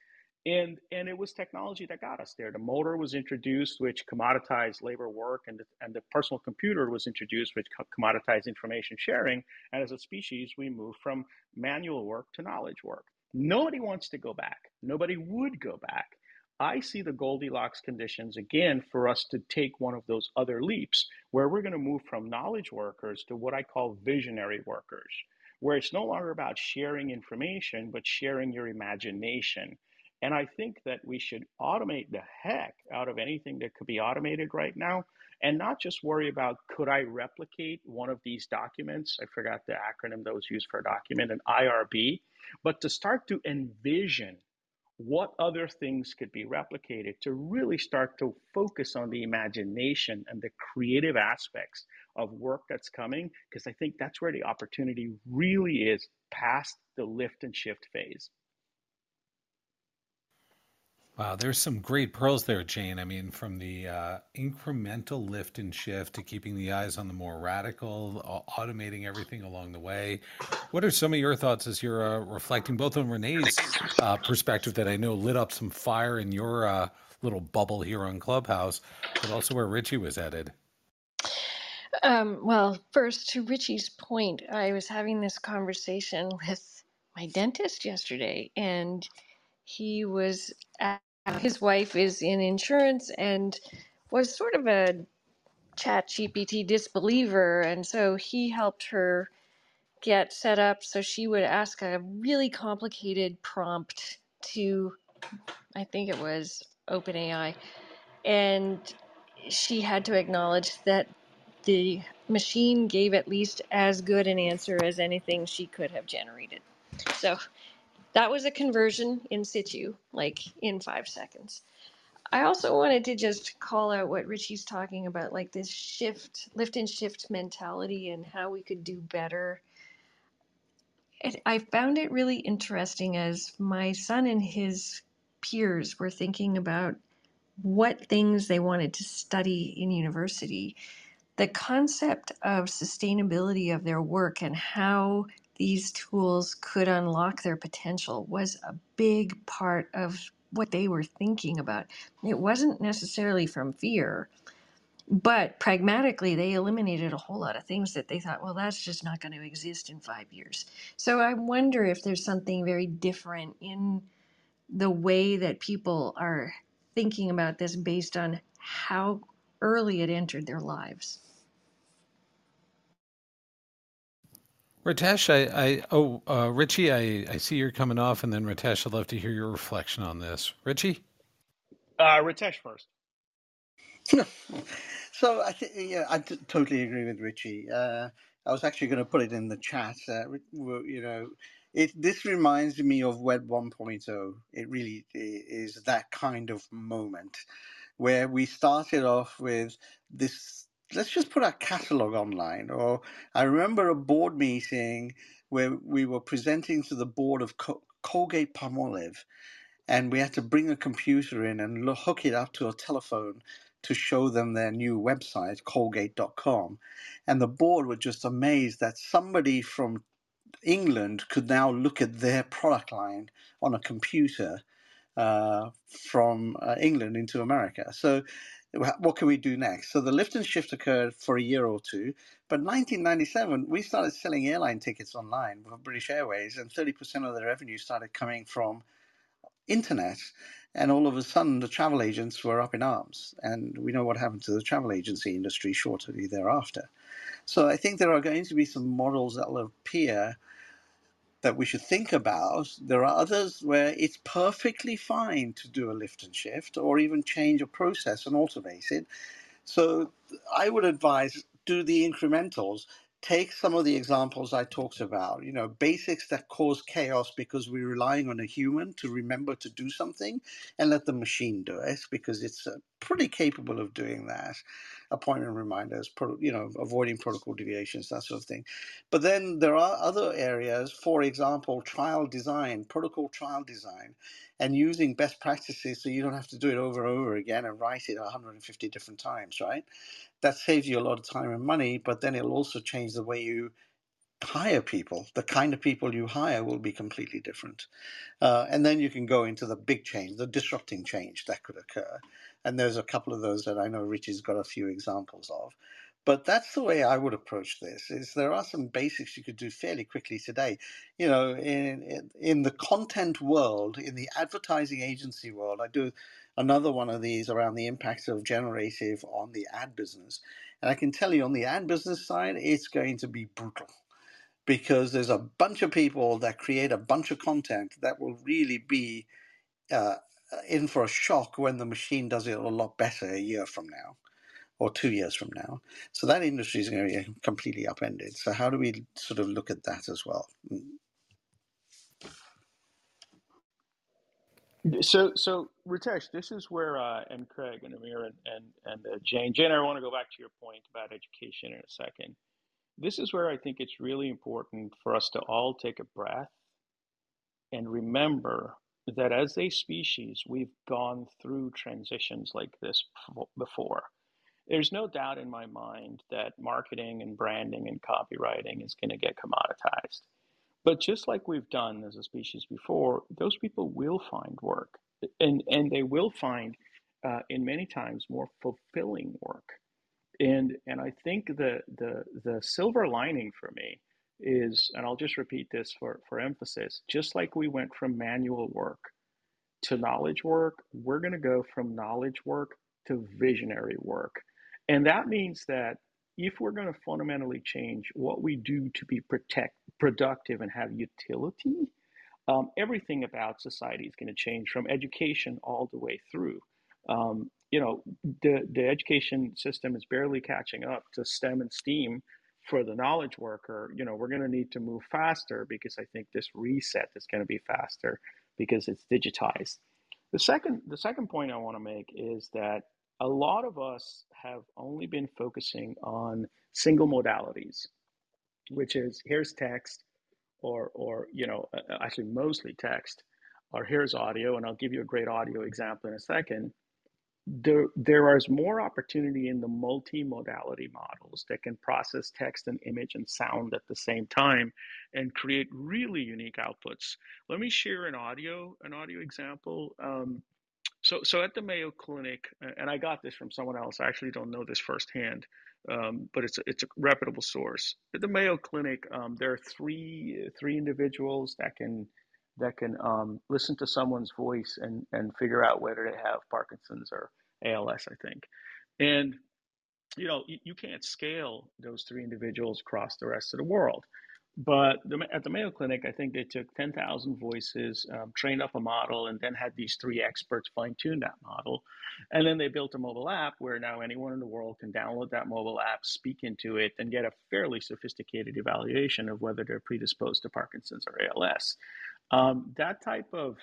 And and it was technology that got us there. The motor was introduced, which commoditized labor work, and the, and the personal computer was introduced, which commoditized information sharing. And as a species, we moved from manual work to knowledge work. Nobody wants to go back. Nobody would go back. I see the Goldilocks conditions again for us to take one of those other leaps where we're going to move from knowledge workers to what I call visionary workers, where it's no longer about sharing information, but sharing your imagination. And I think that we should automate the heck out of anything that could be automated right now and not just worry about could I replicate one of these documents? I forgot the acronym that was used for a document, an IRB, but to start to envision what other things could be replicated to really start to focus on the imagination and the creative aspects of work that's coming because i think that's where the opportunity really is past the lift and shift phase Wow, there's some great pearls there, Jane. I mean, from the uh, incremental lift and shift to keeping the eyes on the more radical, automating everything along the way. What are some of your thoughts as you're uh, reflecting both on Renee's uh, perspective that I know lit up some fire in your uh, little bubble here on Clubhouse, but also where Richie was headed? Um, well, first, to Richie's point, I was having this conversation with my dentist yesterday, and he was Uh, his wife is in insurance and was sort of a chat GPT disbeliever. And so he helped her get set up so she would ask a really complicated prompt to, I think it was OpenAI. And she had to acknowledge that the machine gave at least as good an answer as anything she could have generated. So that was a conversion in situ, like in five seconds. I also wanted to just call out what Richie's talking about, like this shift, lift and shift mentality, and how we could do better. It, I found it really interesting as my son and his peers were thinking about what things they wanted to study in university. The concept of sustainability of their work and how these tools could unlock their potential was a big part of what they were thinking about. It wasn't necessarily from fear, but pragmatically, they eliminated a whole lot of things that they thought, well, that's just not going to exist in five years. So I wonder if there's something very different in the way that people are thinking about this based on how early it entered their lives. Ritesh, I, I oh, uh, Richie, I, I see you're coming off, and then Ritesh, I'd love to hear your reflection on this. Richie? Uh, Ritesh first. so I think yeah, I t- totally agree with Richie. Uh, I was actually going to put it in the chat. Uh, you know, it this reminds me of Web 1.0. It really is that kind of moment where we started off with this. Let's just put our catalog online. Or I remember a board meeting where we were presenting to the board of Col- Colgate Palmolive, and we had to bring a computer in and look, hook it up to a telephone to show them their new website, colgate.com. And the board were just amazed that somebody from England could now look at their product line on a computer uh, from uh, England into America. So, what can we do next? So, the lift and shift occurred for a year or two. But 1997, we started selling airline tickets online for British Airways, and 30% of the revenue started coming from internet. And all of a sudden, the travel agents were up in arms. And we know what happened to the travel agency industry shortly thereafter. So I think there are going to be some models that will appear that we should think about. There are others where it's perfectly fine to do a lift and shift or even change a process and automate it. So I would advise do the incrementals take some of the examples I talked about, you know, basics that cause chaos because we're relying on a human to remember to do something and let the machine do it because it's uh, pretty capable of doing that. Appointment reminders, you know, avoiding protocol deviations, that sort of thing. But then there are other areas, for example, trial design, protocol trial design, and using best practices so you don't have to do it over and over again and write it 150 different times, right? that saves you a lot of time and money, but then it'll also change the way you hire people. The kind of people you hire will be completely different. Uh, and then you can go into the big change, the disrupting change that could occur. And there's a couple of those that I know Richie's got a few examples of. But that's the way I would approach this. Is there are some basics you could do fairly quickly today. You know, in in, the content world, in the advertising agency world, I do another one of these around the impact of generative on the ad business. And I can tell you on the ad business side, it's going to be brutal because there's a bunch of people that create a bunch of content that will really be uh, in for a shock when the machine does it a lot better a year from now or two years from now. So that industry is going to be completely upended. So how do we sort of look at that as well? Mm. So, so Ritesh, this is where, uh, and Craig and Amir and and, and uh, Jane, Jane, I want to go back to your point about education in a second. This is where I think it's really important for us to all take a breath and remember that as a species, we've gone through transitions like this before. There's no doubt in my mind that marketing and branding and copywriting is going to get commoditized. But just like we've done as a species before, those people will find work, and and they will find, uh, in many times, more fulfilling work. And and I think the the the silver lining for me is, and I'll just repeat this for for emphasis, just like we went from manual work to knowledge work, we're going to go from knowledge work to visionary work, and that means that if we're going to fundamentally change what we do to be protect, productive and have utility, um, everything about society is going to change from education all the way through. Um, you know, the, the education system is barely catching up to STEM and STEAM for the knowledge worker. You know, we're going to need to move faster because I think this reset is going to be faster because it's digitized. The second, the second point I want to make is that a lot of us have only been focusing on single modalities, which is here's text, or or you know uh, uh, actually mostly text, or here's audio, and I'll give you a great audio example in a second. There, there is more opportunity in the multimodality models that can process text and image and sound at the same time and create really unique outputs. Let me share an audio, an audio example. Um, so, so at the Mayo Clinic, and I got this from someone else. I actually don't know this firsthand, um, but it's a, it's a reputable source. At the Mayo Clinic, um, there are three three individuals that can that can um, listen to someone's voice and and figure out whether they have Parkinson's or ALS. I think, and you know you, you can't scale those three individuals across the rest of the world. But the, at the Mayo Clinic, I think they took 10,000 voices, um, trained up a model, and then had these three experts fine tune that model. And then they built a mobile app where now anyone in the world can download that mobile app, speak into it, and get a fairly sophisticated evaluation of whether they're predisposed to Parkinson's or ALS. Um, that type of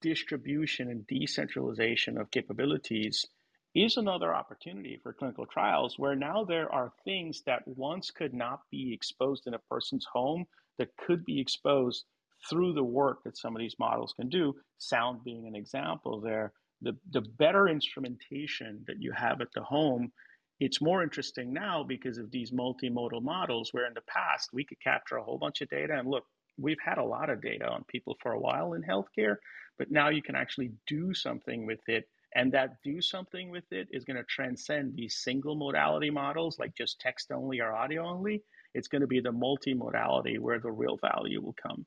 distribution and decentralization of capabilities is another opportunity for clinical trials where now there are things that once could not be exposed in a person's home that could be exposed through the work that some of these models can do, sound being an example there. The, the better instrumentation that you have at the home, it's more interesting now because of these multimodal models, where in the past we could capture a whole bunch of data. And look, we've had a lot of data on people for a while in healthcare, but now you can actually do something with it and that do something with it is going to transcend these single modality models like just text only or audio only. It's going to be the multimodality where the real value will come.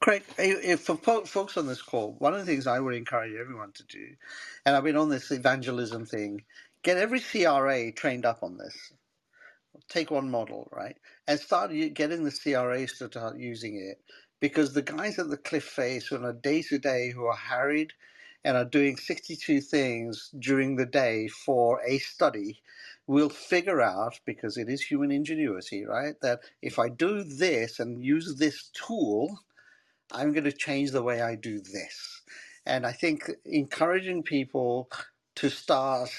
Craig, for folks on this call, one of the things I would encourage everyone to do, and I've been on this evangelism thing, get every CRA trained up on this. Take one model, right, and start getting the CRAs to start using it because the guys at the cliff face on a day to day who are harried and are doing 62 things during the day for a study will figure out because it is human ingenuity right that if i do this and use this tool i'm going to change the way i do this. And i think encouraging people to start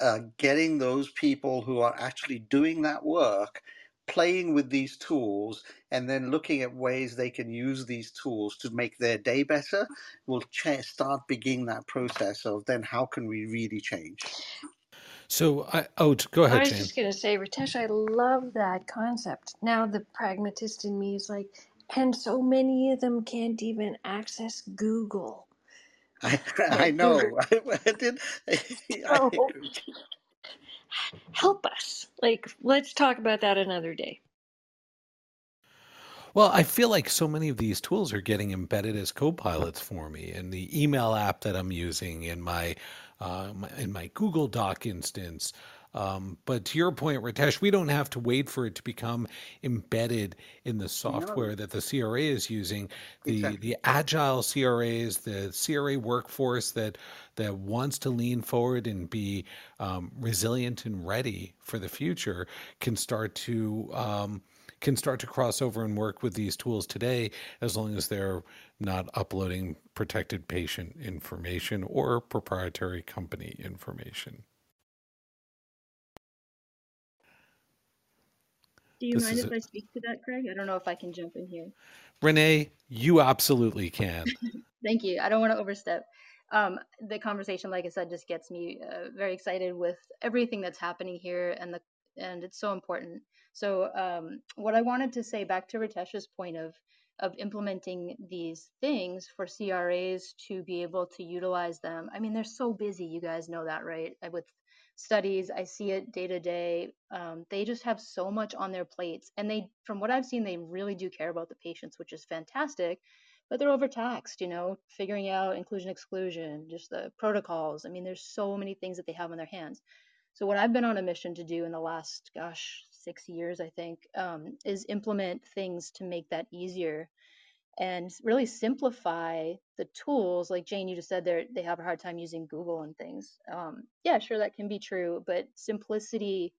uh, getting those people who are actually doing that work playing with these tools and then looking at ways they can use these tools to make their day better will ch- start beginning that process of then how can we really change so I, oh go ahead I was Jane. just going to say, Ritesh, I love that concept. Now the pragmatist in me is like, and so many of them can't even access Google. I, I know. I, did, I, so, help us. Like, let's talk about that another day. Well, I feel like so many of these tools are getting embedded as co-pilots for me in the email app that I'm using in my, uh, my in my Google Doc instance. Um, but to your point, Ritesh, we don't have to wait for it to become embedded in the software no. that the CRA is using. The exactly. the agile CRAs, the CRA workforce that that wants to lean forward and be um, resilient and ready for the future can start to um, can start to cross over and work with these tools today as long as they're not uploading protected patient information or proprietary company information. Do you this mind if I speak to that, Craig? I don't know if I can jump in here. Renee, you absolutely can. Thank you. I don't want to overstep. Um, the conversation, like I said, just gets me uh, very excited with everything that's happening here, and the and it's so important. So um, what I wanted to say back to Ritesh's point of of implementing these things for CRAs to be able to utilize them. I mean, they're so busy. You guys know that, right? With studies, I see it day to day. Um, they just have so much on their plates, and they, from what I've seen, they really do care about the patients, which is fantastic. But they're overtaxed, you know, figuring out inclusion exclusion, just the protocols. I mean, there's so many things that they have on their hands. So what I've been on a mission to do in the last, gosh, six years, I think, um, is implement things to make that easier and really simplify the tools. Like Jane, you just said they they have a hard time using Google and things. Um, yeah, sure, that can be true, but simplicity.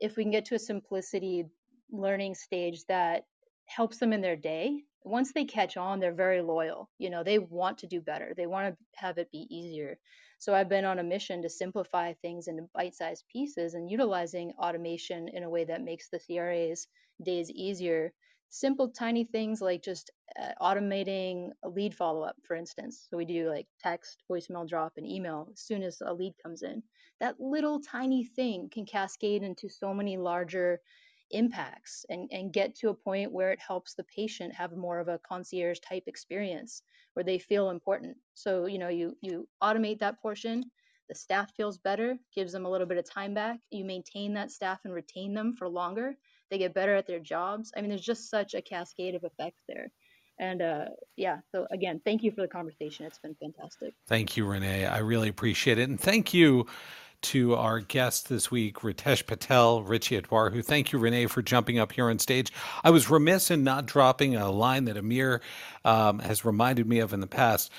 If we can get to a simplicity learning stage that helps them in their day, once they catch on, they're very loyal. You know, they want to do better. They want to have it be easier. So I've been on a mission to simplify things into bite sized pieces and utilizing automation in a way that makes the CRA's days easier. Simple, tiny things like just uh, automating a lead follow up, for instance. So we do like text, voicemail drop, and email as soon as a lead comes in. That little tiny thing can cascade into so many larger impacts and, and get to a point where it helps the patient have more of a concierge type experience where they feel important. So, you know, you you automate that portion, the staff feels better, gives them a little bit of time back. You maintain that staff and retain them for longer. They get better at their jobs. I mean, there's just such a cascade of effects there. And uh, yeah, so again, thank you for the conversation. It's been fantastic. Thank you, Renee. I really appreciate it. And thank you to our guest this week, Ritesh Patel, Richie. Who thank you, Renee, for jumping up here on stage. I was remiss in not dropping a line that Amir um, has reminded me of in the past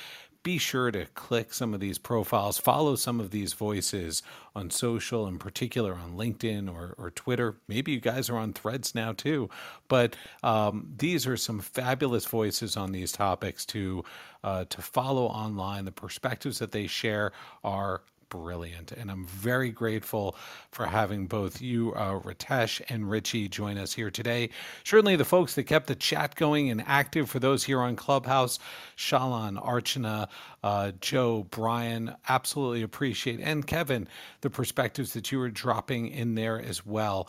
be sure to click some of these profiles, follow some of these voices on social, in particular on LinkedIn or, or Twitter. Maybe you guys are on threads now too. But um, these are some fabulous voices on these topics to uh, to follow online. The perspectives that they share are brilliant. And I'm very grateful for having both you, uh, Ritesh, and Richie join us here today. Certainly, the folks that kept the chat going and active for those here on Clubhouse, Shalon, Archana, uh, Joe, Brian, absolutely appreciate, and Kevin, the perspectives that you were dropping in there as well.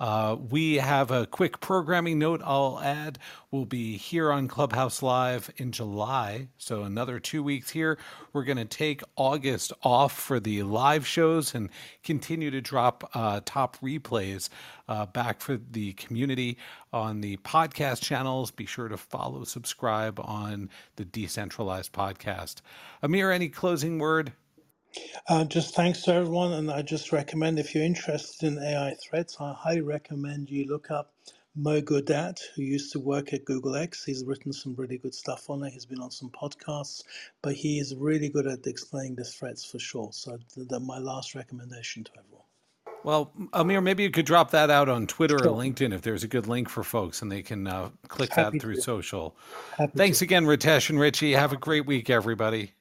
Uh, we have a quick programming note I'll add. We'll be here on Clubhouse Live in July, so another two weeks here. We're going to take August off for the live shows and continue to drop uh, top replays uh, back for the community on the podcast channels. Be sure to follow, subscribe on the Decentralized Podcast. Amir, any closing word? Uh, just thanks to everyone, and I just recommend if you're interested in AI threats, I highly recommend you look up Mo Gaudat, who used to work at Google X. He's written some really good stuff on it. He's been on some podcasts, but he is really good at explaining the threats for sure. So that's my last recommendation to everyone. Well, Amir, maybe you could drop that out on Twitter Sure. or LinkedIn if there's a good link for folks and they can uh, click Happy that through to. social. Happy Thanks to. again, Ritesh and Richie. Have a great week, everybody.